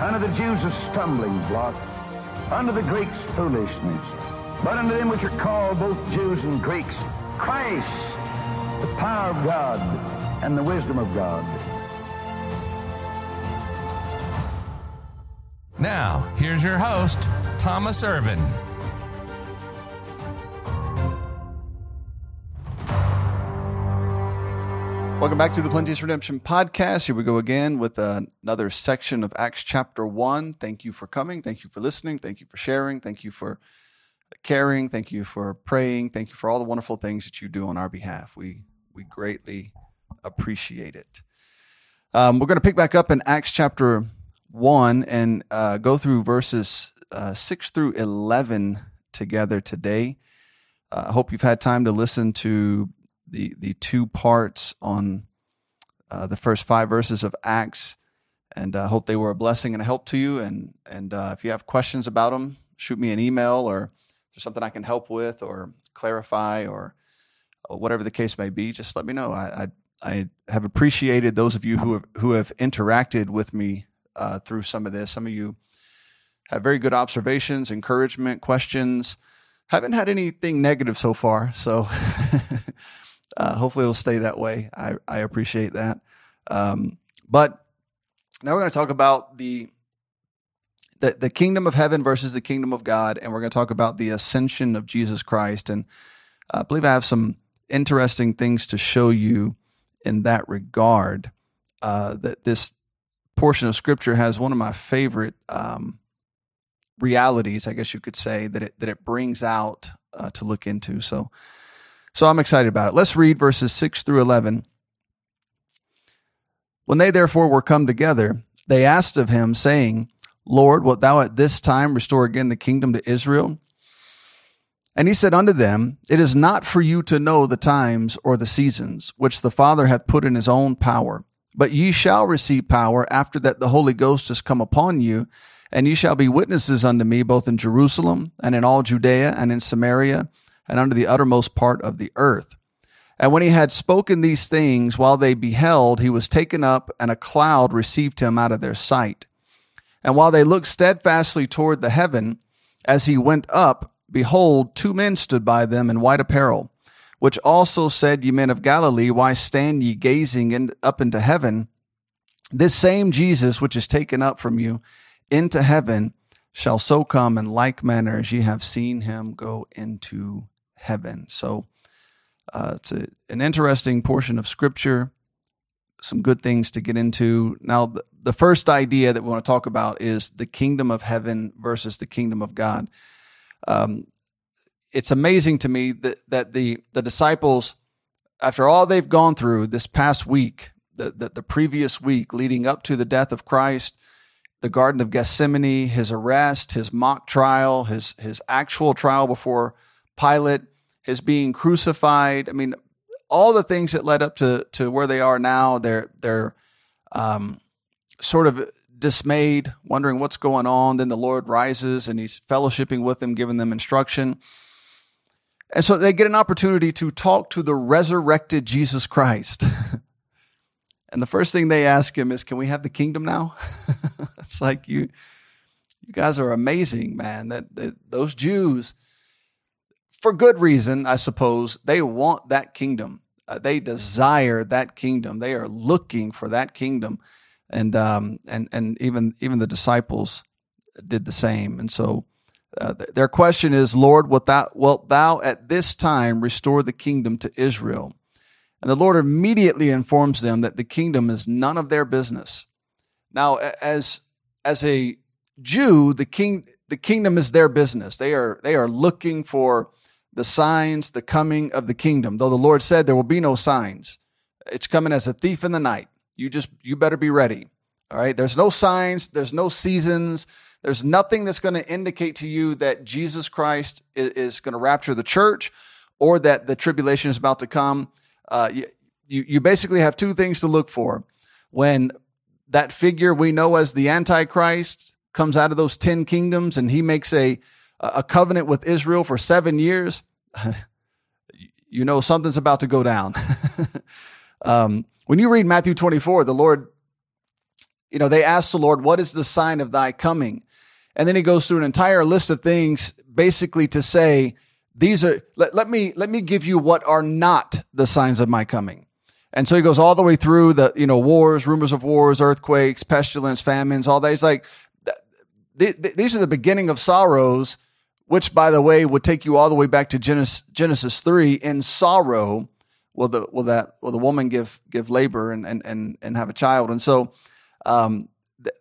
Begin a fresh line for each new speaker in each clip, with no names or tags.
Unto the Jews a stumbling block, unto the Greeks foolishness. But unto them which are called both Jews and Greeks, Christ, the power of God and the wisdom of God.
Now, here's your host, Thomas Irvin.
Welcome back to the Plenteous Redemption podcast. Here we go again with uh, another section of Acts chapter 1. Thank you for coming. Thank you for listening. Thank you for sharing. Thank you for caring. Thank you for praying. Thank you for all the wonderful things that you do on our behalf. We, we greatly appreciate it. Um, we're going to pick back up in Acts chapter 1 and uh, go through verses uh, 6 through 11 together today. Uh, I hope you've had time to listen to the the two parts on uh, the first five verses of Acts, and I uh, hope they were a blessing and a help to you. And and uh, if you have questions about them, shoot me an email or there's something I can help with or clarify or uh, whatever the case may be. Just let me know. I I, I have appreciated those of you who have, who have interacted with me uh, through some of this. Some of you have very good observations, encouragement, questions. Haven't had anything negative so far, so. Uh, hopefully, it'll stay that way. I, I appreciate that. Um, but now we're going to talk about the, the the kingdom of heaven versus the kingdom of God, and we're going to talk about the ascension of Jesus Christ. And I believe I have some interesting things to show you in that regard. Uh, that this portion of Scripture has one of my favorite um, realities, I guess you could say, that it that it brings out uh, to look into. So so I'm excited about it. Let's read verses 6 through 11. When they therefore were come together, they asked of him, saying, Lord, wilt thou at this time restore again the kingdom to Israel? And he said unto them, It is not for you to know the times or the seasons, which the Father hath put in his own power. But ye shall receive power after that the Holy Ghost is come upon you, and ye shall be witnesses unto me both in Jerusalem and in all Judea and in Samaria and under the uttermost part of the earth. And when he had spoken these things, while they beheld, he was taken up, and a cloud received him out of their sight. And while they looked steadfastly toward the heaven, as he went up, behold, two men stood by them in white apparel, which also said, Ye men of Galilee, why stand ye gazing in, up into heaven? This same Jesus, which is taken up from you into heaven, shall so come in like manner as ye have seen him go into heaven. So uh, it's a, an interesting portion of scripture, some good things to get into. Now, the, the first idea that we want to talk about is the kingdom of heaven versus the kingdom of God. Um, it's amazing to me that, that the, the disciples, after all they've gone through this past week, the, the, the previous week leading up to the death of Christ, the Garden of Gethsemane, his arrest, his mock trial, his, his actual trial before Pilate, his being crucified. I mean, all the things that led up to to where they are now. They're they're um, sort of dismayed, wondering what's going on. Then the Lord rises and he's fellowshipping with them, giving them instruction. And so they get an opportunity to talk to the resurrected Jesus Christ. and the first thing they ask him is, Can we have the kingdom now? it's like you you guys are amazing, man. That, that those Jews for good reason, I suppose. They want that kingdom. Uh, they desire that kingdom. They are looking for that kingdom, and um, and and even even the disciples did the same. And so uh, th- their question is, Lord, wilt thou, wilt thou at this time restore the kingdom to Israel? And the Lord immediately informs them that the kingdom is none of their business. Now, as as a Jew, the king the kingdom is their business. They are they are looking for the signs, the coming of the kingdom. Though the Lord said there will be no signs. It's coming as a thief in the night. You just you better be ready. All right? There's no signs, there's no seasons. There's nothing that's going to indicate to you that Jesus Christ is, is going to rapture the church or that the tribulation is about to come. Uh, you, you, you basically have two things to look for. When that figure we know as the Antichrist comes out of those 10 kingdoms and he makes a, a covenant with Israel for seven years, you know something's about to go down. um, when you read Matthew 24, the Lord, you know, they ask the Lord, What is the sign of thy coming? And then he goes through an entire list of things basically to say, these are let, let me let me give you what are not the signs of my coming. And so he goes all the way through the, you know, wars, rumors of wars, earthquakes, pestilence, famines, all that. He's like, th- th- these are the beginning of sorrows, which, by the way, would take you all the way back to Genesis, Genesis 3. In sorrow, will the, will that, will the woman give, give labor and, and, and, and have a child? And so, um, th-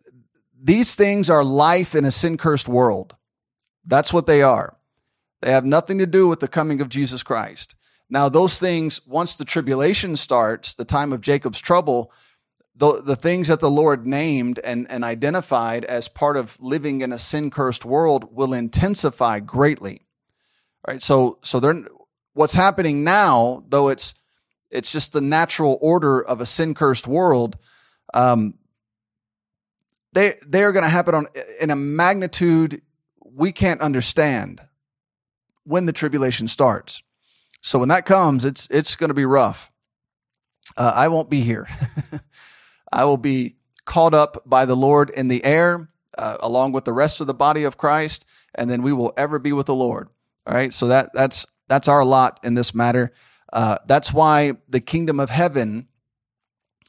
these things are life in a sin cursed world. That's what they are. They have nothing to do with the coming of Jesus Christ. Now, those things, once the tribulation starts, the time of Jacob's trouble, the, the things that the Lord named and, and identified as part of living in a sin cursed world will intensify greatly. All right. So, so they're, what's happening now, though it's, it's just the natural order of a sin cursed world, um, they, they're going to happen on, in a magnitude we can't understand when the tribulation starts. So when that comes, it's it's going to be rough. Uh, I won't be here. I will be caught up by the Lord in the air, uh, along with the rest of the body of Christ, and then we will ever be with the Lord. All right. So that that's that's our lot in this matter. Uh, that's why the kingdom of heaven,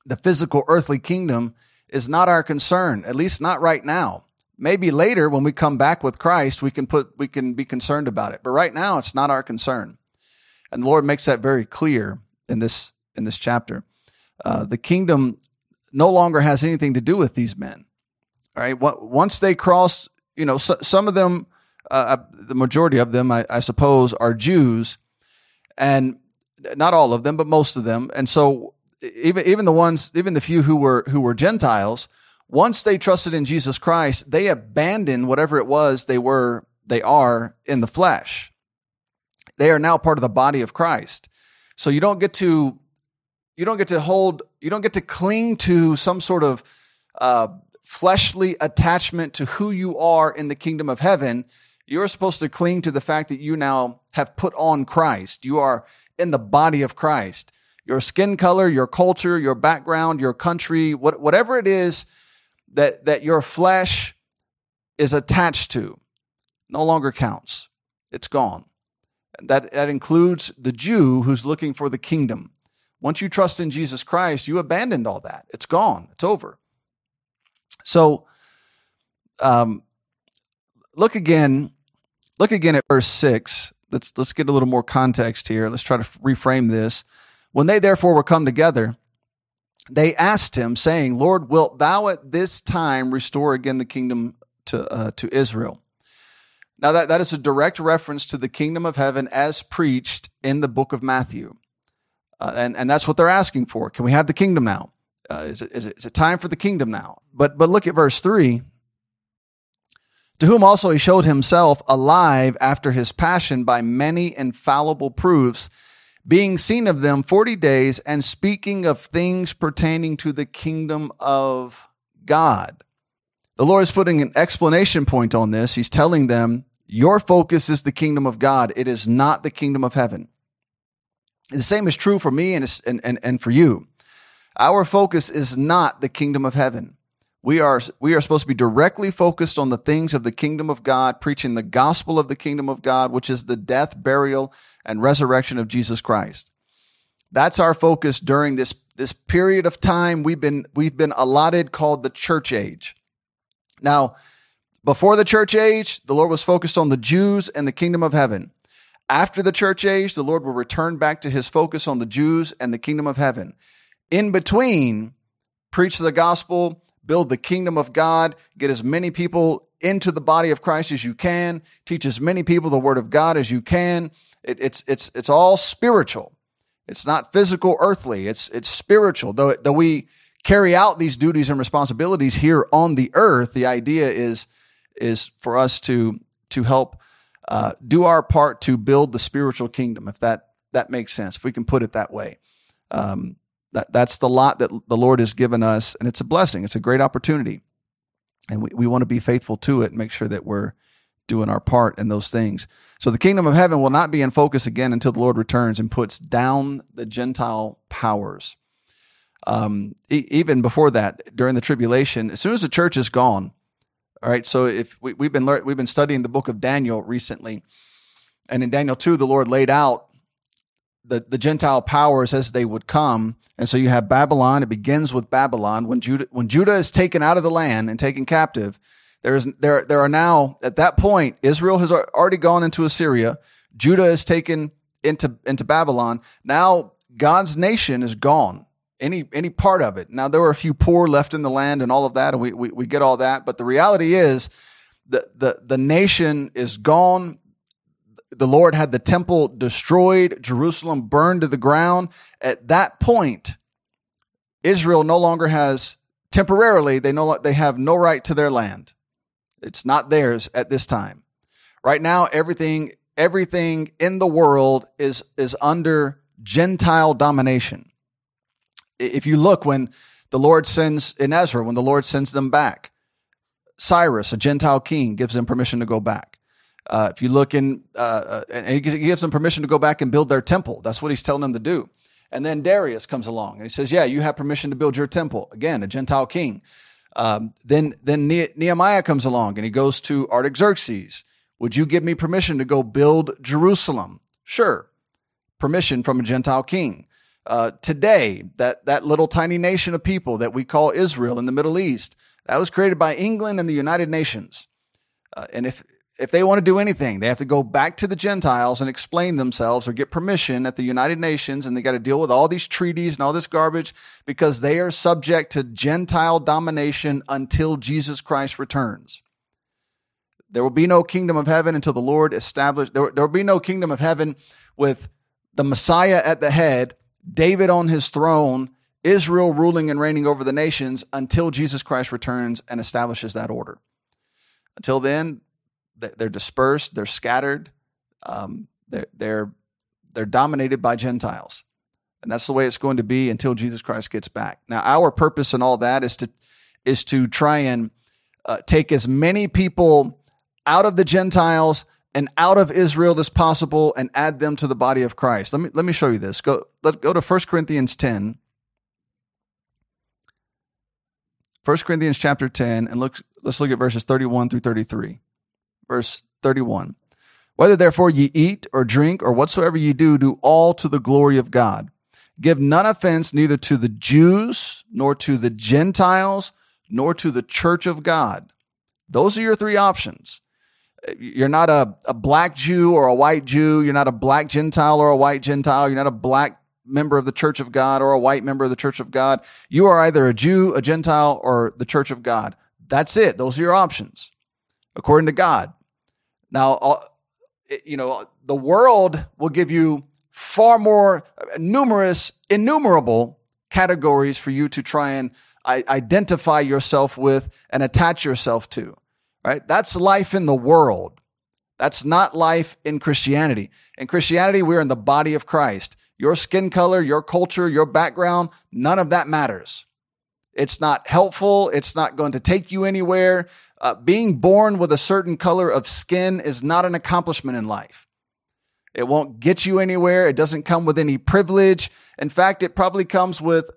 the physical earthly kingdom, is not our concern. At least not right now. Maybe later when we come back with Christ, we can put we can be concerned about it. But right now, it's not our concern. And the Lord makes that very clear in this in this chapter. Uh, the kingdom no longer has anything to do with these men. All right. Once they cross, you know, so, some of them, uh, uh, the majority of them, I, I, suppose, are Jews, and not all of them, but most of them. And so, even even the ones, even the few who were who were Gentiles, once they trusted in Jesus Christ, they abandoned whatever it was they were, they are in the flesh. They are now part of the body of Christ. So you don't get to you don't get to hold you don't get to cling to some sort of uh, fleshly attachment to who you are in the kingdom of heaven. You're supposed to cling to the fact that you now have put on Christ. You are in the body of Christ. Your skin color, your culture, your background, your country, what, whatever it is that, that your flesh is attached to, no longer counts. It's gone. That, that includes the Jew who's looking for the kingdom. Once you trust in Jesus Christ, you abandoned all that. It's gone. It's over. So, um, look again. Look again at verse six. Let's let's get a little more context here. Let's try to reframe this. When they therefore were come together, they asked him, saying, "Lord, wilt thou at this time restore again the kingdom to uh, to Israel?" Now, that, that is a direct reference to the kingdom of heaven as preached in the book of Matthew. Uh, and, and that's what they're asking for. Can we have the kingdom now? Uh, is, it, is, it, is it time for the kingdom now? But, but look at verse 3 to whom also he showed himself alive after his passion by many infallible proofs, being seen of them 40 days and speaking of things pertaining to the kingdom of God. The Lord is putting an explanation point on this. He's telling them your focus is the kingdom of God. It is not the kingdom of heaven. The same is true for me and, and, and, and for you. Our focus is not the kingdom of heaven. We are, we are supposed to be directly focused on the things of the kingdom of God, preaching the gospel of the kingdom of God, which is the death, burial, and resurrection of Jesus Christ. That's our focus during this, this period of time we've been, we've been allotted called the church age. Now, Before the church age, the Lord was focused on the Jews and the kingdom of heaven. After the church age, the Lord will return back to his focus on the Jews and the kingdom of heaven. In between, preach the gospel, build the kingdom of God, get as many people into the body of Christ as you can, teach as many people the word of God as you can. It, it's it's it's all spiritual. It's not physical, earthly. It's it's spiritual. Though though we carry out these duties and responsibilities here on the earth, the idea is is for us to to help uh, do our part to build the spiritual kingdom. If that that makes sense, if we can put it that way, um, that that's the lot that the Lord has given us, and it's a blessing. It's a great opportunity, and we, we want to be faithful to it and make sure that we're doing our part in those things. So the kingdom of heaven will not be in focus again until the Lord returns and puts down the Gentile powers. Um, e- even before that, during the tribulation, as soon as the church is gone, all right. So if we, have been we've been studying the book of Daniel recently, and in Daniel two, the Lord laid out the the Gentile powers as they would come, and so you have Babylon. It begins with Babylon when Judah when Judah is taken out of the land and taken captive. There is there there are now at that point Israel has already gone into Assyria. Judah is taken into into Babylon. Now God's nation is gone any any part of it. Now there were a few poor left in the land and all of that, and we we, we get all that. But the reality is, the the the nation is gone. The Lord had the temple destroyed, Jerusalem burned to the ground. At that point, Israel no longer has temporarily they no they have no right to their land. It's not theirs at this time. Right now, everything everything in the world is is under Gentile domination if you look when the Lord sends in Ezra, when the Lord sends them back, Cyrus, a Gentile king, gives them permission to go back. Uh, if you look in, uh, uh and he gives them permission to go back and build their temple. That's what he's telling them to do. And then Darius comes along and he says, "Yeah, you have permission to build your temple." Again, a Gentile king. Um, then then Nehemiah comes along and he goes to Artaxerxes. Would you give me permission to go build Jerusalem? Sure. Permission from a Gentile king uh, today, that, that little tiny nation of people that we call Israel in the Middle East, that was created by England and the United Nations. Uh, and if, if they want to do anything, they have to go back to the Gentiles and explain themselves or get permission at the United Nations, and they got to deal with all these treaties and all this garbage because they are subject to Gentile domination until Jesus Christ returns. There will be no kingdom of heaven until the Lord established. There, there will be no kingdom of heaven with the Messiah at the head David on his throne, Israel ruling and reigning over the nations until Jesus Christ returns and establishes that order. Until then, they're dispersed, they're scattered, um, they're, they're, they're dominated by Gentiles. And that's the way it's going to be until Jesus Christ gets back. Now, our purpose and all that is to is to try and uh, take as many people out of the Gentiles and out of Israel as possible and add them to the body of Christ. Let me let me show you this. Go let go to 1 Corinthians 10. 1 Corinthians chapter 10 and look let's look at verses 31 through 33. Verse 31. Whether therefore ye eat or drink or whatsoever ye do, do all to the glory of God. Give none offense neither to the Jews, nor to the Gentiles, nor to the church of God. Those are your three options you're not a, a black Jew or a white Jew. You're not a black Gentile or a white Gentile. You're not a black member of the church of God or a white member of the church of God. You are either a Jew, a Gentile, or the church of God. That's it. Those are your options, according to God. Now, uh, you know, the world will give you far more uh, numerous, innumerable categories for you to try and uh, identify yourself with and attach yourself to right? That's life in the world. That's not life in Christianity. In Christianity, we're in the body of Christ. Your skin color, your culture, your background, none of that matters. It's not helpful. It's not going to take you anywhere. Uh, being born with a certain color of skin is not an accomplishment in life. It won't get you anywhere. It doesn't come with any privilege. In fact, it probably comes with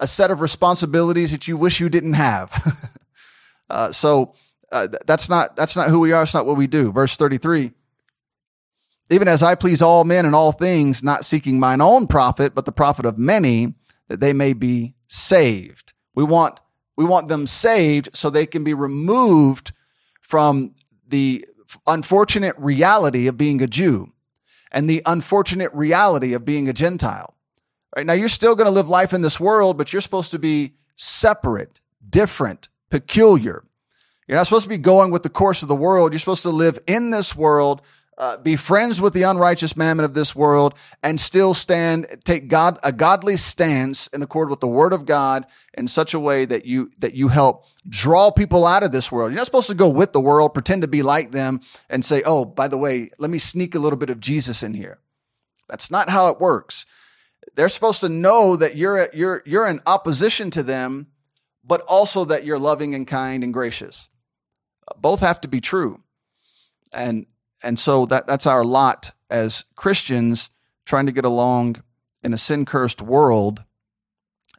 a set of responsibilities that you wish you didn't have. uh, so, uh, that's not that's not who we are. It's not what we do. Verse thirty three. Even as I please all men in all things, not seeking mine own profit, but the profit of many, that they may be saved. We want we want them saved so they can be removed from the unfortunate reality of being a Jew and the unfortunate reality of being a Gentile. Right now, you're still going to live life in this world, but you're supposed to be separate, different, peculiar. You're not supposed to be going with the course of the world. You're supposed to live in this world, uh, be friends with the unrighteous mammon of this world, and still stand, take God a godly stance in accord with the Word of God in such a way that you that you help draw people out of this world. You're not supposed to go with the world, pretend to be like them, and say, "Oh, by the way, let me sneak a little bit of Jesus in here." That's not how it works. They're supposed to know that you're you're you're in opposition to them, but also that you're loving and kind and gracious. Both have to be true, and and so that that's our lot as Christians trying to get along in a sin cursed world,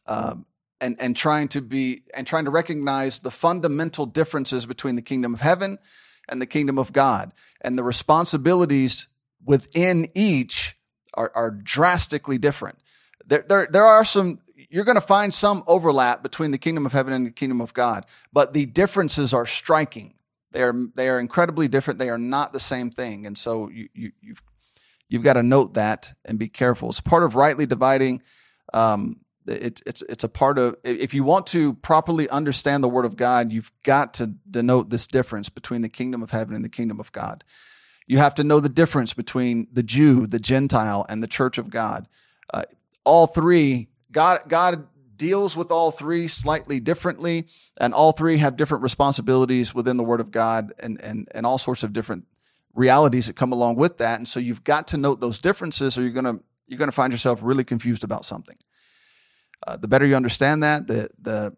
um, and and trying to be and trying to recognize the fundamental differences between the kingdom of heaven and the kingdom of God, and the responsibilities within each are, are drastically different. There, there, there are some. You're going to find some overlap between the kingdom of heaven and the kingdom of God, but the differences are striking. They are they are incredibly different. They are not the same thing, and so you you you've you've got to note that and be careful. It's part of rightly dividing. Um, it, it's it's a part of if you want to properly understand the Word of God, you've got to denote this difference between the kingdom of heaven and the kingdom of God. You have to know the difference between the Jew, the Gentile, and the church of God. Uh, all three, God God deals with all three slightly differently, and all three have different responsibilities within the Word of God and, and, and all sorts of different realities that come along with that. And so you've got to note those differences, or you're gonna you're gonna find yourself really confused about something. Uh, the better you understand that, the, the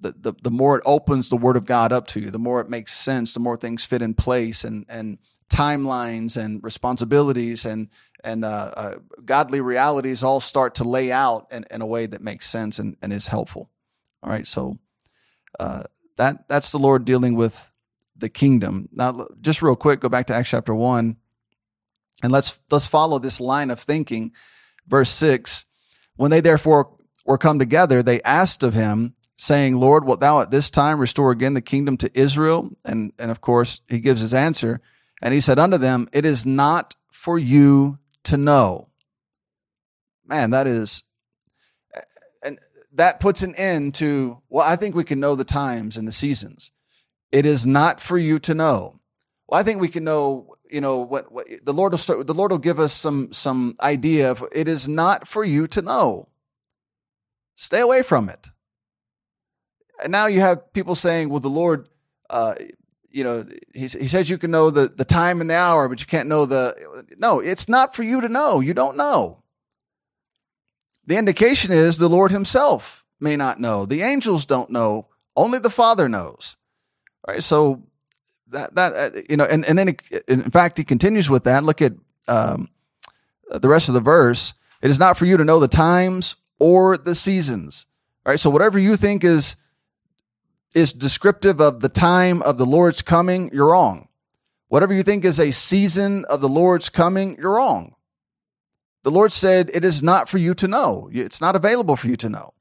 the the the more it opens the Word of God up to you, the more it makes sense, the more things fit in place, and and timelines and responsibilities and and uh, uh, godly realities all start to lay out in, in a way that makes sense and, and is helpful. All right, so uh, that that's the Lord dealing with the kingdom. Now, just real quick, go back to Acts chapter one, and let's let's follow this line of thinking. Verse six: When they therefore were come together, they asked of him, saying, "Lord, wilt thou at this time restore again the kingdom to Israel?" And and of course, he gives his answer. And he said unto them, It is not for you to know. Man, that is, and that puts an end to, well, I think we can know the times and the seasons. It is not for you to know. Well, I think we can know, you know, what, what the Lord will start, the Lord will give us some, some idea of it is not for you to know. Stay away from it. And now you have people saying, well, the Lord, uh, you know, he, he says you can know the, the time and the hour, but you can't know the. No, it's not for you to know. You don't know. The indication is the Lord himself may not know. The angels don't know. Only the Father knows. Right. So that, that, uh, you know, and, and then he, in fact, he continues with that. Look at um, the rest of the verse. It is not for you to know the times or the seasons. Right. So whatever you think is is descriptive of the time of the Lord's coming, you're wrong. Whatever you think is a season of the Lord's coming, you're wrong. The Lord said it is not for you to know. It's not available for you to know.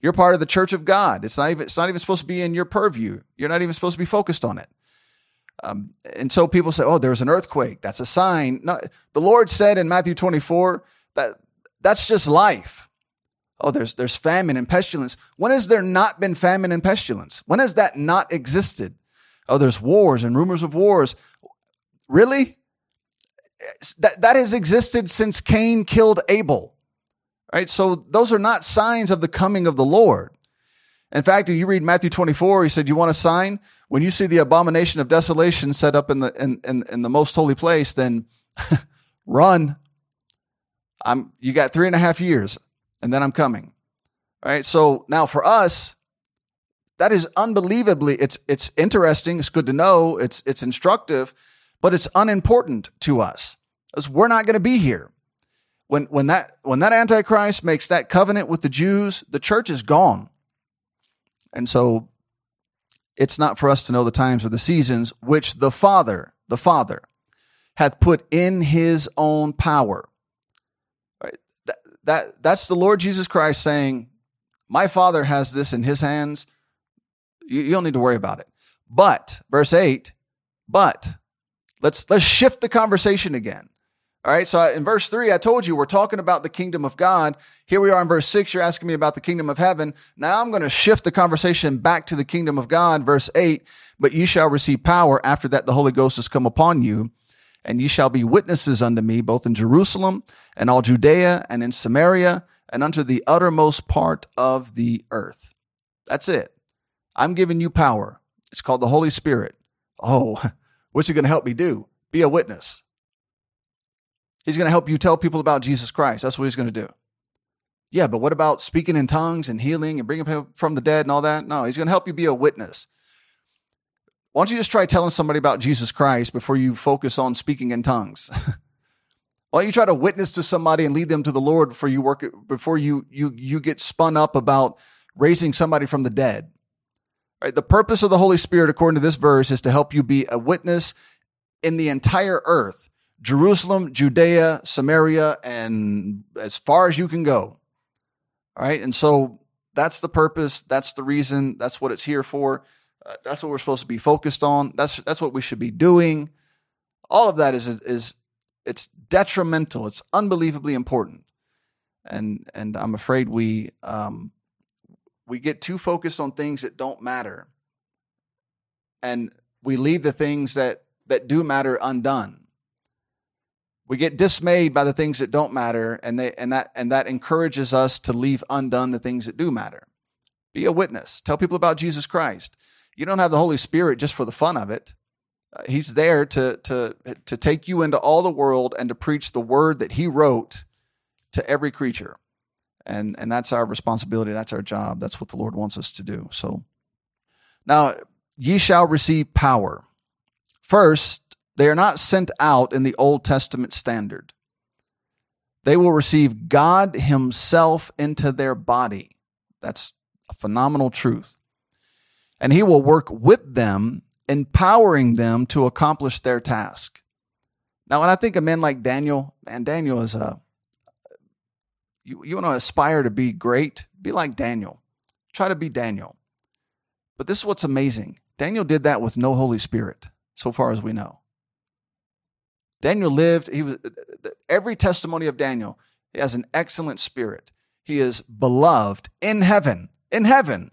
You're part of the church of God. It's not even, it's not even supposed to be in your purview. You're not even supposed to be focused on it. Um, and so people say, oh, there's an earthquake. That's a sign. No, the Lord said in Matthew 24 that that's just life. Oh, there's there's famine and pestilence. When has there not been famine and pestilence? When has that not existed? Oh, there's wars and rumors of wars. Really? That that has existed since Cain killed Abel. Right? So those are not signs of the coming of the Lord. In fact, if you read Matthew 24, he said, You want a sign? When you see the abomination of desolation set up in the in, in, in the most holy place, then run. I'm you got three and a half years and then I'm coming. Right? So now for us, that is unbelievably it's it's interesting, it's good to know, it's it's instructive, but it's unimportant to us. Because we're not going to be here. When when that when that antichrist makes that covenant with the Jews, the church is gone. And so it's not for us to know the times or the seasons which the Father, the Father, hath put in his own power that that's the Lord Jesus Christ saying, "My Father has this in His hands. You, you don't need to worry about it." But, verse 8, but let's let's shift the conversation again. All right, so in verse 3 I told you we're talking about the kingdom of God. Here we are in verse 6 you're asking me about the kingdom of heaven. Now I'm going to shift the conversation back to the kingdom of God, verse 8, but you shall receive power after that the Holy Ghost has come upon you, and ye shall be witnesses unto me both in Jerusalem and all Judea and in Samaria and unto the uttermost part of the earth. That's it. I'm giving you power. It's called the Holy Spirit. Oh, what's he going to help me do? Be a witness. He's going to help you tell people about Jesus Christ. That's what he's going to do. Yeah, but what about speaking in tongues and healing and bringing people from the dead and all that? No, he's going to help you be a witness. Why don't you just try telling somebody about Jesus Christ before you focus on speaking in tongues? Why don't you try to witness to somebody and lead them to the Lord before you work before you you you get spun up about raising somebody from the dead? Right? The purpose of the Holy Spirit, according to this verse, is to help you be a witness in the entire earth. Jerusalem, Judea, Samaria, and as far as you can go. All right. And so that's the purpose. That's the reason. That's what it's here for. Uh, that's what we're supposed to be focused on. That's that's what we should be doing. All of that is is it's detrimental. It's unbelievably important, and and I'm afraid we um, we get too focused on things that don't matter, and we leave the things that that do matter undone. We get dismayed by the things that don't matter, and they and that and that encourages us to leave undone the things that do matter. Be a witness. Tell people about Jesus Christ. You don't have the Holy Spirit just for the fun of it. Uh, he's there to to to take you into all the world and to preach the word that he wrote to every creature. And and that's our responsibility, that's our job. That's what the Lord wants us to do. So now ye shall receive power. First, they are not sent out in the Old Testament standard. They will receive God himself into their body. That's a phenomenal truth. And he will work with them empowering them to accomplish their task. Now, when I think of men like Daniel, man, Daniel is a, you, you want to aspire to be great, be like Daniel. Try to be Daniel. But this is what's amazing Daniel did that with no Holy Spirit, so far as we know. Daniel lived, he was every testimony of Daniel, he has an excellent spirit. He is beloved in heaven, in heaven,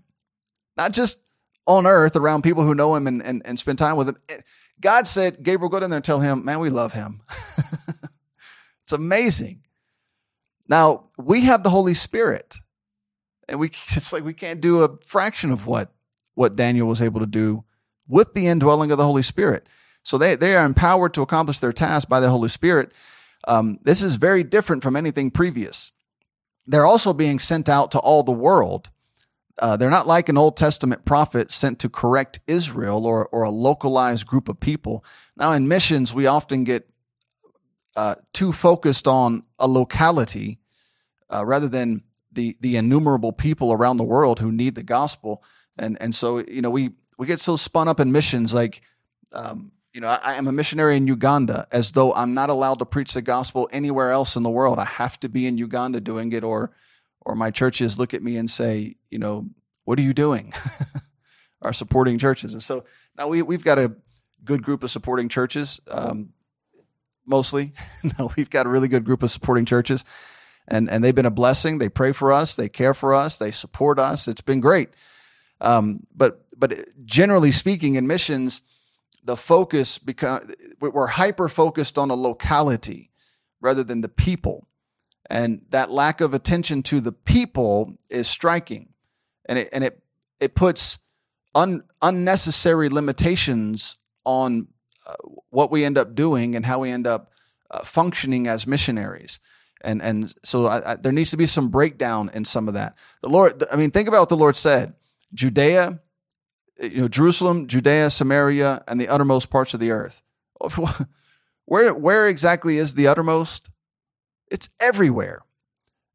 not just on earth around people who know him and, and, and spend time with him. God said, Gabriel, go down there and tell him, man, we love him. it's amazing. Now, we have the Holy Spirit. And we it's like we can't do a fraction of what what Daniel was able to do with the indwelling of the Holy Spirit. So they, they are empowered to accomplish their task by the Holy Spirit. Um, this is very different from anything previous. They're also being sent out to all the world uh, they're not like an Old Testament prophet sent to correct Israel or, or a localized group of people. Now, in missions, we often get uh, too focused on a locality uh, rather than the the innumerable people around the world who need the gospel. And and so you know we we get so spun up in missions like. Um, you know, I, I am a missionary in Uganda as though I'm not allowed to preach the gospel anywhere else in the world. I have to be in Uganda doing it, or or my churches look at me and say, you know, what are you doing? Our supporting churches. And so now we, we've got a good group of supporting churches, um, mostly. no, we've got a really good group of supporting churches. And, and they've been a blessing. They pray for us. They care for us. They support us. It's been great. Um, but but generally speaking, in missions, the focus because we're hyper focused on a locality rather than the people. And that lack of attention to the people is striking. And it, and it, it puts un, unnecessary limitations on uh, what we end up doing and how we end up uh, functioning as missionaries. And, and so I, I, there needs to be some breakdown in some of that. The Lord, I mean, think about what the Lord said Judea, you know, Jerusalem, Judea, Samaria, and the uttermost parts of the earth. Where, where exactly is the uttermost? It's everywhere.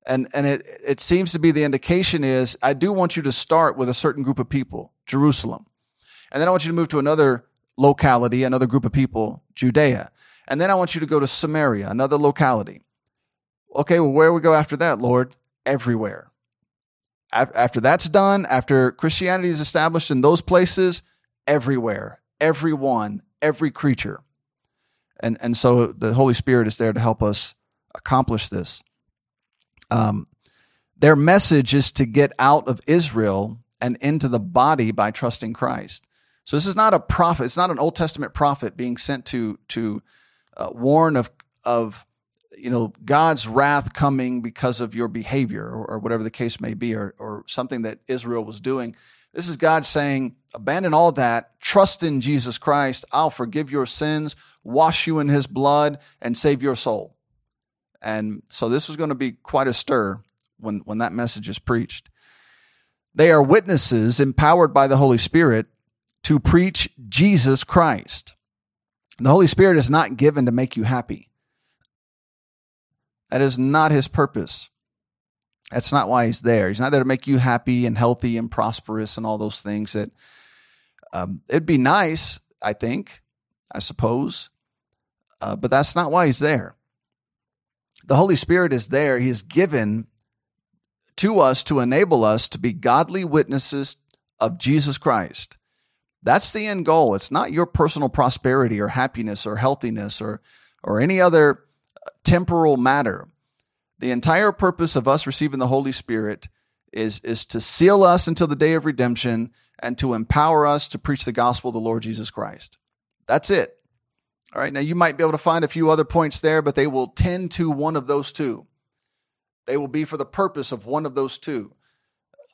And, and it, it seems to be the indication is I do want you to start with a certain group of people, Jerusalem. And then I want you to move to another locality, another group of people, Judea. And then I want you to go to Samaria, another locality. Okay, well, where we go after that, Lord? Everywhere. After that's done, after Christianity is established in those places, everywhere, everyone, every creature. And, and so the Holy Spirit is there to help us accomplish this. Um, their message is to get out of Israel and into the body by trusting Christ. So this is not a prophet. It's not an Old Testament prophet being sent to to uh, warn of of you know God's wrath coming because of your behavior or, or whatever the case may be, or or something that Israel was doing. This is God saying, abandon all that, trust in Jesus Christ. I'll forgive your sins, wash you in His blood, and save your soul. And so this was going to be quite a stir when when that message is preached. They are witnesses empowered by the Holy Spirit to preach Jesus Christ. The Holy Spirit is not given to make you happy. That is not his purpose. That's not why he's there. He's not there to make you happy and healthy and prosperous and all those things that um, it'd be nice, I think, I suppose, uh, but that's not why he's there. The Holy Spirit is there. He is given to us to enable us to be godly witnesses of Jesus Christ. That's the end goal. It's not your personal prosperity or happiness or healthiness or, or any other uh, temporal matter. The entire purpose of us receiving the Holy Spirit is, is to seal us until the day of redemption and to empower us to preach the gospel of the Lord Jesus Christ. That's it. All right. Now, you might be able to find a few other points there, but they will tend to one of those two. They will be for the purpose of one of those two.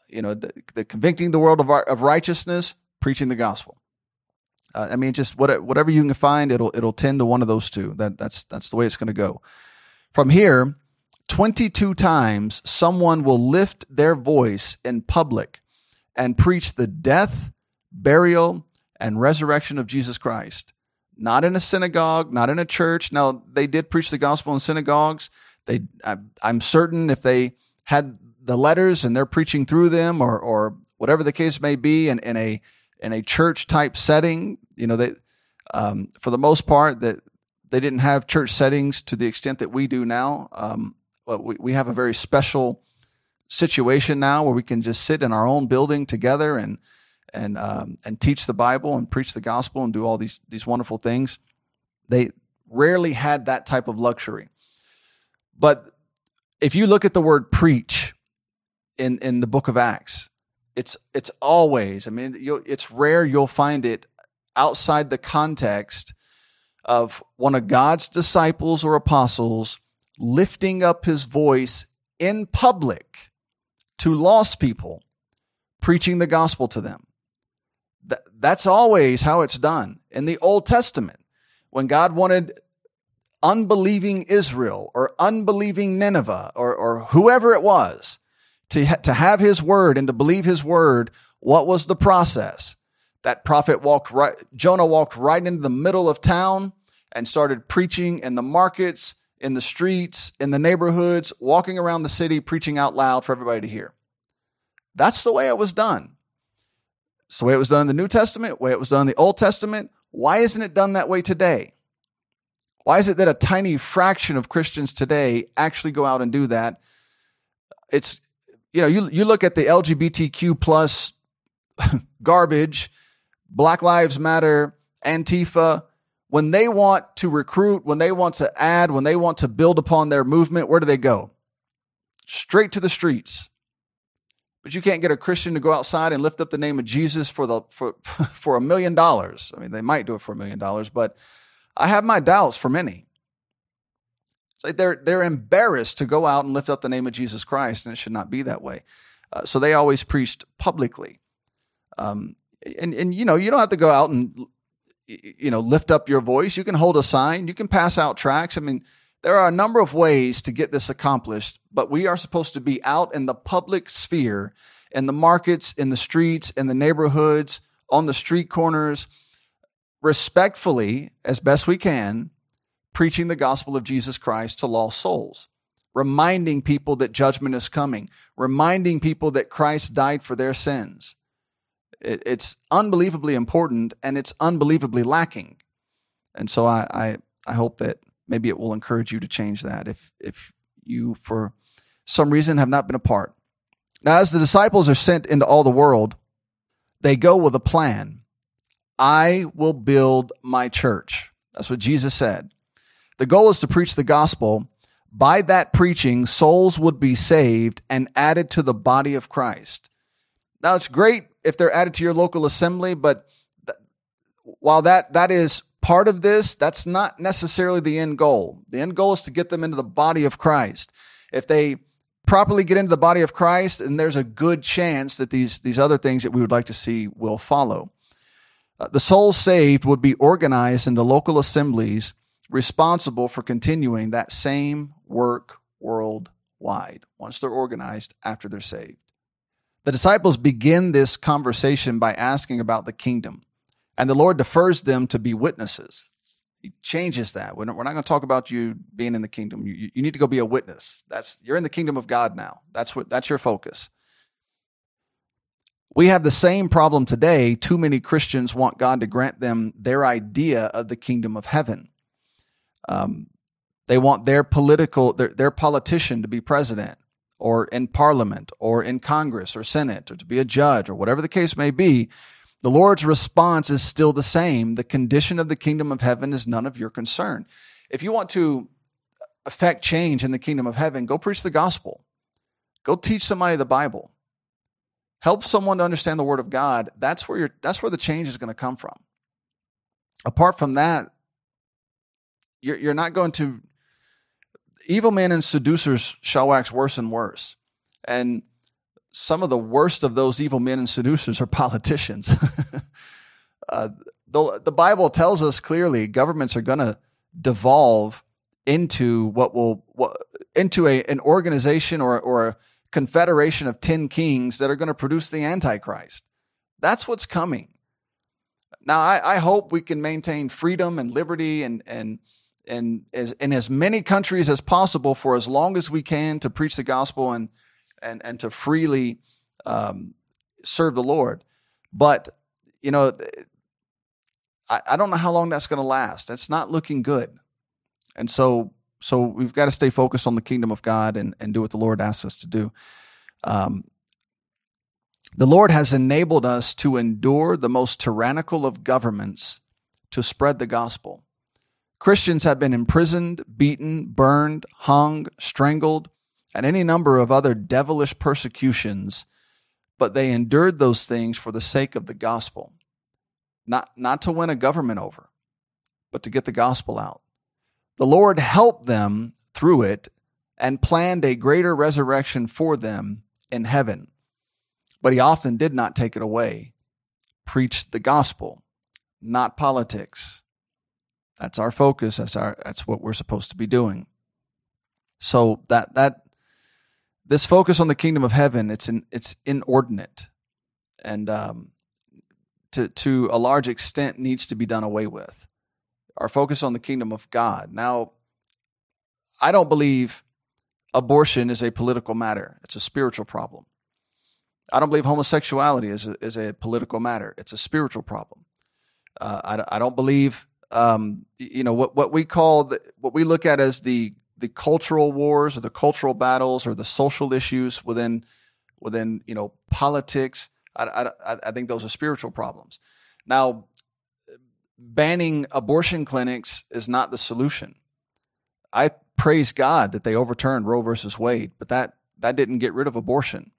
You know, the, the convicting the world of, of righteousness preaching the gospel. Uh, I mean, just what, whatever you can find, it'll it'll tend to one of those two. That that's that's the way it's going to go. From here, twenty two times, someone will lift their voice in public and preach the death, burial, and resurrection of Jesus Christ. Not in a synagogue, not in a church. Now they did preach the gospel in synagogues. They, I, I'm certain, if they had the letters and they're preaching through them, or or whatever the case may be, in, in a in a church type setting. You know, they um, for the most part that they didn't have church settings to the extent that we do now. Um, but we, we have a very special situation now where we can just sit in our own building together and and um, and teach the Bible and preach the gospel and do all these these wonderful things. They rarely had that type of luxury. But if you look at the word preach in in the book of Acts, it's it's always. I mean, it's rare you'll find it outside the context of one of God's disciples or apostles lifting up his voice in public to lost people, preaching the gospel to them. That's always how it's done. In the Old Testament, when God wanted unbelieving Israel or unbelieving Nineveh or, or whoever it was to, ha- to have his word and to believe his word, what was the process? That prophet walked right, Jonah walked right into the middle of town and started preaching in the markets, in the streets, in the neighborhoods, walking around the city, preaching out loud for everybody to hear. That's the way it was done. It's the way it was done in the New Testament, the way it was done in the Old Testament. Why isn't it done that way today? Why is it that a tiny fraction of Christians today actually go out and do that? It's you know, you you look at the LGBTQ plus garbage, Black Lives Matter, Antifa, when they want to recruit, when they want to add, when they want to build upon their movement, where do they go? Straight to the streets. But you can't get a Christian to go outside and lift up the name of Jesus for the for for a million dollars. I mean, they might do it for a million dollars, but I have my doubts for many. It's like they're they're embarrassed to go out and lift up the name of Jesus Christ, and it should not be that way. Uh, so they always preached publicly. Um, and and you know you don't have to go out and you know lift up your voice. You can hold a sign. You can pass out tracts. I mean, there are a number of ways to get this accomplished, but we are supposed to be out in the public sphere, in the markets, in the streets, in the neighborhoods, on the street corners, respectfully as best we can, preaching the gospel of Jesus Christ to lost souls, reminding people that judgment is coming, reminding people that Christ died for their sins. It's unbelievably important and it's unbelievably lacking. And so I, I, I hope that maybe it will encourage you to change that if, if you, for some reason, have not been a part. Now, as the disciples are sent into all the world, they go with a plan. I will build my church. That's what Jesus said. The goal is to preach the gospel. By that preaching, souls would be saved and added to the body of Christ. Now, it's great if they're added to your local assembly, but th- while that, that is part of this, that's not necessarily the end goal. The end goal is to get them into the body of Christ. If they properly get into the body of Christ, then there's a good chance that these, these other things that we would like to see will follow. Uh, the souls saved would be organized into local assemblies responsible for continuing that same work worldwide once they're organized after they're saved. The disciples begin this conversation by asking about the kingdom, and the Lord defers them to be witnesses. He changes that. We're not, not going to talk about you being in the kingdom. You, you need to go be a witness. That's you're in the kingdom of God now. That's what that's your focus. We have the same problem today. Too many Christians want God to grant them their idea of the kingdom of heaven. Um, they want their political their, their politician to be president or in parliament or in Congress or Senate or to be a judge or whatever the case may be, the Lord's response is still the same. The condition of the kingdom of heaven is none of your concern. If you want to affect change in the kingdom of heaven, go preach the gospel. Go teach somebody the Bible. Help someone to understand the word of God. That's where you that's where the change is going to come from. Apart from that, you're, you're not going to evil men and seducers shall wax worse and worse. And some of the worst of those evil men and seducers are politicians. uh, the, the Bible tells us clearly governments are going to devolve into what will what, into a, an organization or, or a confederation of 10 kings that are going to produce the antichrist that's what's coming now I, I hope we can maintain freedom and liberty and and and as, in as many countries as possible for as long as we can to preach the gospel and and and to freely um, serve the Lord. But you know, I, I don't know how long that's going to last. That's not looking good, and so so we've got to stay focused on the kingdom of God and and do what the Lord asks us to do. Um, the Lord has enabled us to endure the most tyrannical of governments to spread the gospel. Christians have been imprisoned, beaten, burned, hung, strangled, and any number of other devilish persecutions, but they endured those things for the sake of the gospel. Not, not to win a government over, but to get the gospel out. The Lord helped them through it and planned a greater resurrection for them in heaven. But he often did not take it away. Preached the gospel, not politics. That's our focus. That's our that's what we're supposed to be doing. So that that this focus on the kingdom of heaven, it's in, it's inordinate, and um, to to a large extent needs to be done away with. Our focus on the kingdom of God. Now, I don't believe abortion is a political matter. It's a spiritual problem. I don't believe homosexuality is a, is a political matter. It's a spiritual problem. Uh, I, I don't believe um, you know what what we call the, what we look at as the the cultural wars or the cultural battles or the social issues within within you know politics. I, I, I think those are spiritual problems. Now, banning abortion clinics is not the solution. I praise God that they overturned Roe versus Wade, but that that didn't get rid of abortion,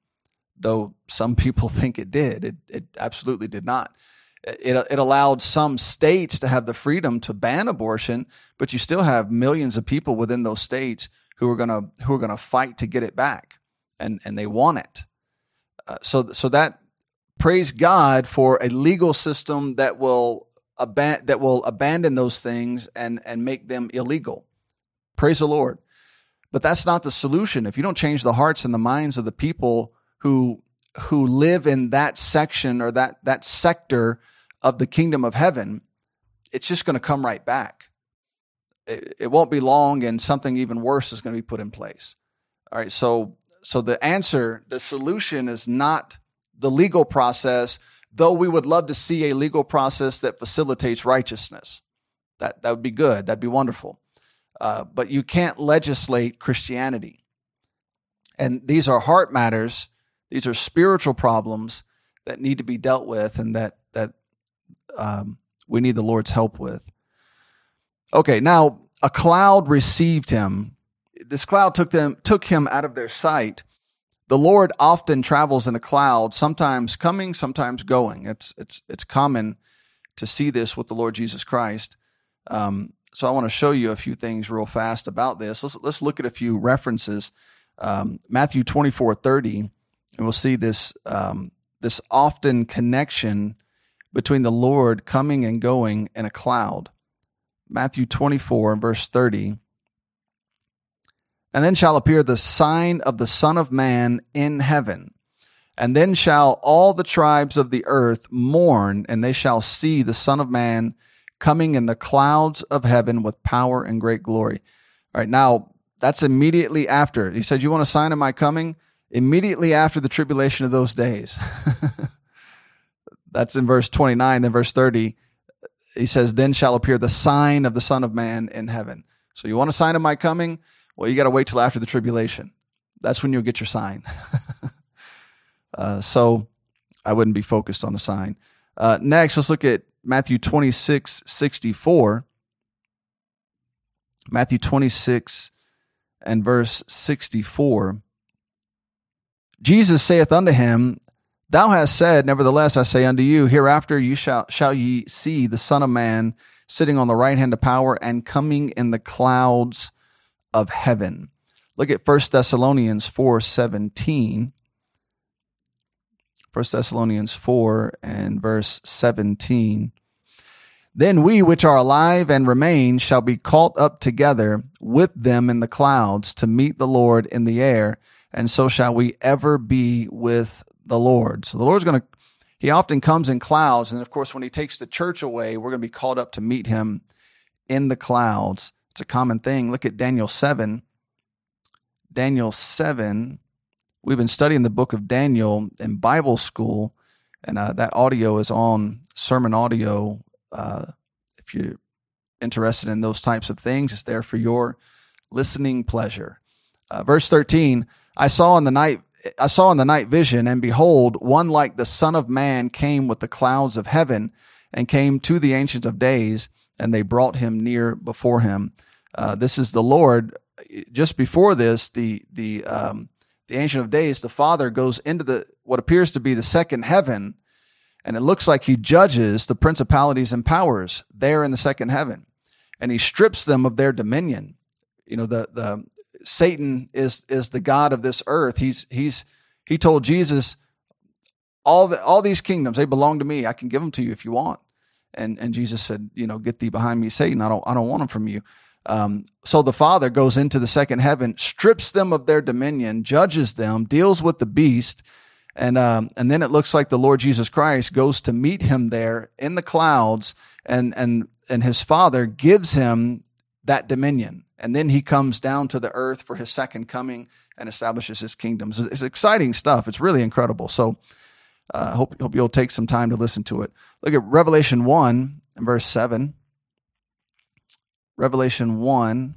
though some people think it did. It it absolutely did not it, it allowed some states to have the freedom to ban abortion, but you still have millions of people within those states who are gonna who are gonna fight to get it back, and and they want it. Uh, so so that praise God for a legal system that will aban- that will abandon those things and and make them illegal. Praise the Lord. But that's not the solution. If you don't change the hearts and the minds of the people who who live in that section or that that sector of the kingdom of heaven, it's just going to come right back. It, it won't be long, and something even worse is going to be put in place. All right, so so the answer, the solution is not the legal process, though we would love to see a legal process that facilitates righteousness. That that would be good. That'd be wonderful. Uh, but you can't legislate Christianity. And these are heart matters these are spiritual problems that need to be dealt with and that that um, we need the Lord's help with. Okay, now a cloud received him. This cloud took them took him out of their sight. The Lord often travels in a cloud, sometimes coming, sometimes going. It's it's it's common to see this with the Lord Jesus Christ. Um, so I want to show you a few things real fast about this. Let's let's look at a few references. Um, Matthew twenty four thirty, and we'll see this um, this often connection between the Lord coming and going in a cloud. Matthew 24, verse 30. And then shall appear the sign of the Son of Man in heaven. And then shall all the tribes of the earth mourn, and they shall see the Son of Man coming in the clouds of heaven with power and great glory. All right, now that's immediately after. He said, You want a sign of my coming? Immediately after the tribulation of those days. that's in verse 29. Then verse 30 he says, Then shall appear the sign of the Son of Man in heaven. So you want a sign of my coming? Well, you got to wait till after the tribulation. That's when you'll get your sign. uh, so I wouldn't be focused on a sign. Uh, next, let's look at Matthew 26, 64. Matthew 26 and verse 64. Jesus saith unto him, Thou hast said, Nevertheless, I say unto you, hereafter you shall, shall ye see the Son of Man sitting on the right hand of power and coming in the clouds of heaven. Look at 1 Thessalonians 4 17. 1 Thessalonians 4 and verse 17. Then we which are alive and remain shall be caught up together with them in the clouds to meet the Lord in the air, and so shall we ever be with the Lord. So the Lord's going to, he often comes in clouds. And of course, when he takes the church away, we're going to be called up to meet him in the clouds. It's a common thing. Look at Daniel 7. Daniel 7. We've been studying the book of Daniel in Bible school, and uh, that audio is on sermon audio. Uh, if you're interested in those types of things, it's there for your listening pleasure. Uh, verse 13 I saw in the night I saw in the night vision, and behold, one like the Son of Man came with the clouds of heaven and came to the Ancient of Days, and they brought him near before him. Uh, this is the Lord. Just before this, the the um, the Ancient of Days, the Father goes into the what appears to be the second heaven, and it looks like he judges the principalities and powers there in the second heaven, and he strips them of their dominion. You know the the Satan is is the god of this earth. He's he's he told Jesus all the all these kingdoms they belong to me. I can give them to you if you want. And and Jesus said, you know, get thee behind me, Satan. I don't I don't want them from you. Um, so the Father goes into the second heaven, strips them of their dominion, judges them, deals with the beast, and um, and then it looks like the Lord Jesus Christ goes to meet him there in the clouds, and and and his Father gives him that dominion. And then he comes down to the earth for his second coming and establishes his kingdom. So it's exciting stuff. It's really incredible. So uh, hope, hope you'll take some time to listen to it. Look at Revelation 1 and verse 7. Revelation 1,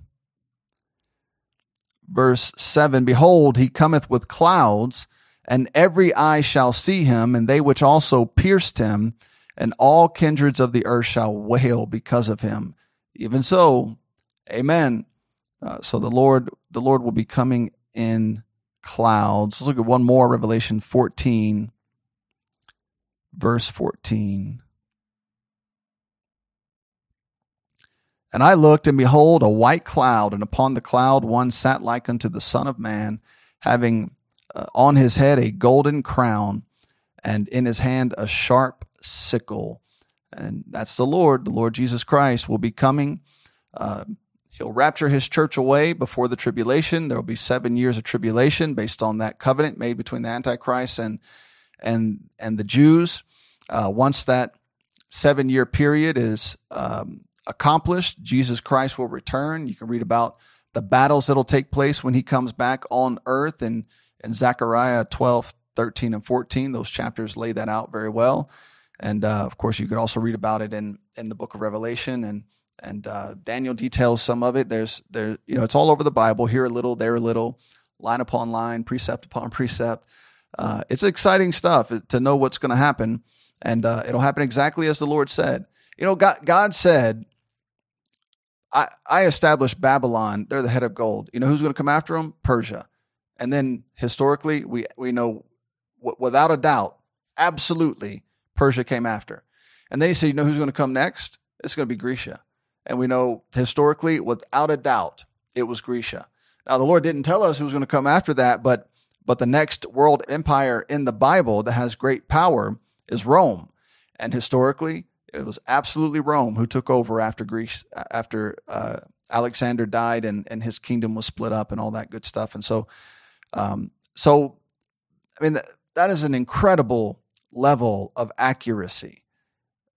verse 7 Behold, he cometh with clouds, and every eye shall see him, and they which also pierced him, and all kindreds of the earth shall wail because of him. Even so, Amen. Uh, so the Lord, the Lord will be coming in clouds. Let's look at one more, Revelation 14, verse 14. And I looked, and behold, a white cloud, and upon the cloud one sat like unto the Son of Man, having uh, on his head a golden crown, and in his hand a sharp sickle. And that's the Lord, the Lord Jesus Christ, will be coming. Uh, He'll rapture his church away before the tribulation. There will be seven years of tribulation based on that covenant made between the Antichrist and and and the Jews. Uh, once that seven year period is um, accomplished, Jesus Christ will return. You can read about the battles that'll take place when he comes back on earth and in Zechariah 12, 13, and 14. Those chapters lay that out very well. And uh, of course, you could also read about it in, in the book of Revelation and and uh, Daniel details some of it. There's there you know it's all over the Bible. Here a little, there a little, line upon line, precept upon precept. Uh, it's exciting stuff to know what's going to happen. and uh, it'll happen exactly as the Lord said. You know, God, God said, I, I established Babylon. They're the head of gold. You know who's going to come after them? Persia. And then historically, we, we know w- without a doubt, absolutely, Persia came after. And then he said, you know who's going to come next? It's going to be Grecia. And we know historically, without a doubt, it was Grecia. Now, the Lord didn't tell us who was going to come after that, but but the next world empire in the Bible that has great power is Rome. And historically, it was absolutely Rome who took over after Greece, after uh, Alexander died and, and his kingdom was split up and all that good stuff. And so, um, so I mean, that, that is an incredible level of accuracy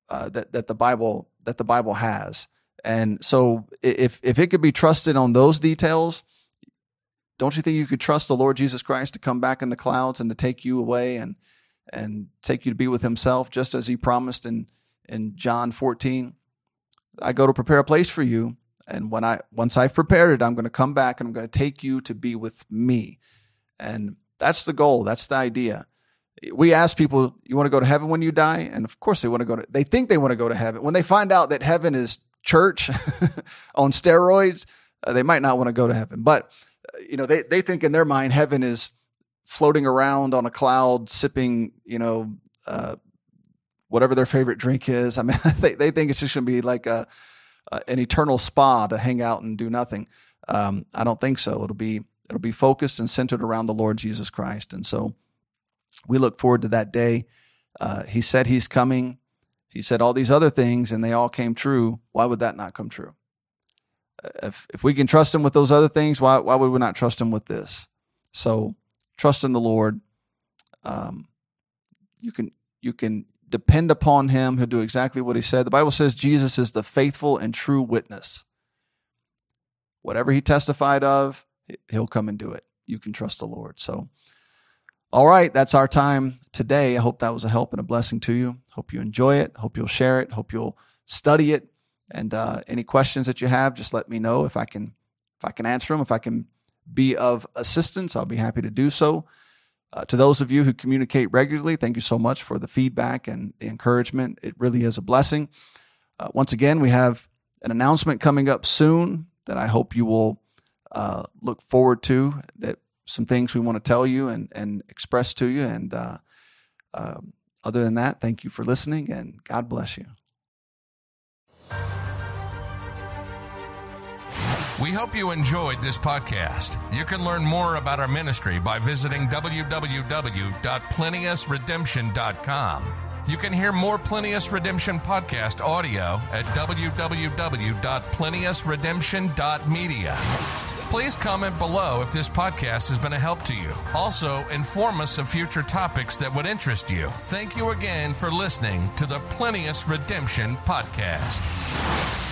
uh, that that the Bible that the Bible has. And so, if if it could be trusted on those details, don't you think you could trust the Lord Jesus Christ to come back in the clouds and to take you away and and take you to be with himself just as he promised in in John 14 I go to prepare a place for you and when I once I've prepared it I'm going to come back and I'm going to take you to be with me. And that's the goal that's the idea. We ask people you want to go to heaven when you die? And of course they want to go to they think they want to go to heaven. When they find out that heaven is church on steroids uh, they might not want to go to heaven but you know, they, they think in their mind heaven is floating around on a cloud, sipping, you know, uh, whatever their favorite drink is. I mean, they, they think it's just going to be like a, an eternal spa to hang out and do nothing. Um, I don't think so. It'll be it'll be focused and centered around the Lord Jesus Christ. And so we look forward to that day. Uh, he said he's coming. He said all these other things, and they all came true. Why would that not come true? if if we can trust him with those other things, why why would we not trust him with this? So trust in the Lord. Um, you can you can depend upon him. He'll do exactly what he said. The Bible says Jesus is the faithful and true witness. Whatever he testified of, he'll come and do it. You can trust the Lord. So, all right, that's our time today. I hope that was a help and a blessing to you. Hope you enjoy it. Hope you'll share it. Hope you'll study it and uh, any questions that you have, just let me know if I can if I can answer them. If I can be of assistance, I'll be happy to do so. Uh, to those of you who communicate regularly, thank you so much for the feedback and the encouragement. It really is a blessing. Uh, once again, we have an announcement coming up soon that I hope you will uh, look forward to. That some things we want to tell you and and express to you. And uh, um, other than that, thank you for listening, and God bless you.
We hope you enjoyed this podcast. You can learn more about our ministry by visiting www.plenteousredemption.com. You can hear more Plenteous Redemption podcast audio at www.plenteousredemption.media. Please comment below if this podcast has been a help to you. Also, inform us of future topics that would interest you. Thank you again for listening to the Plenteous Redemption podcast.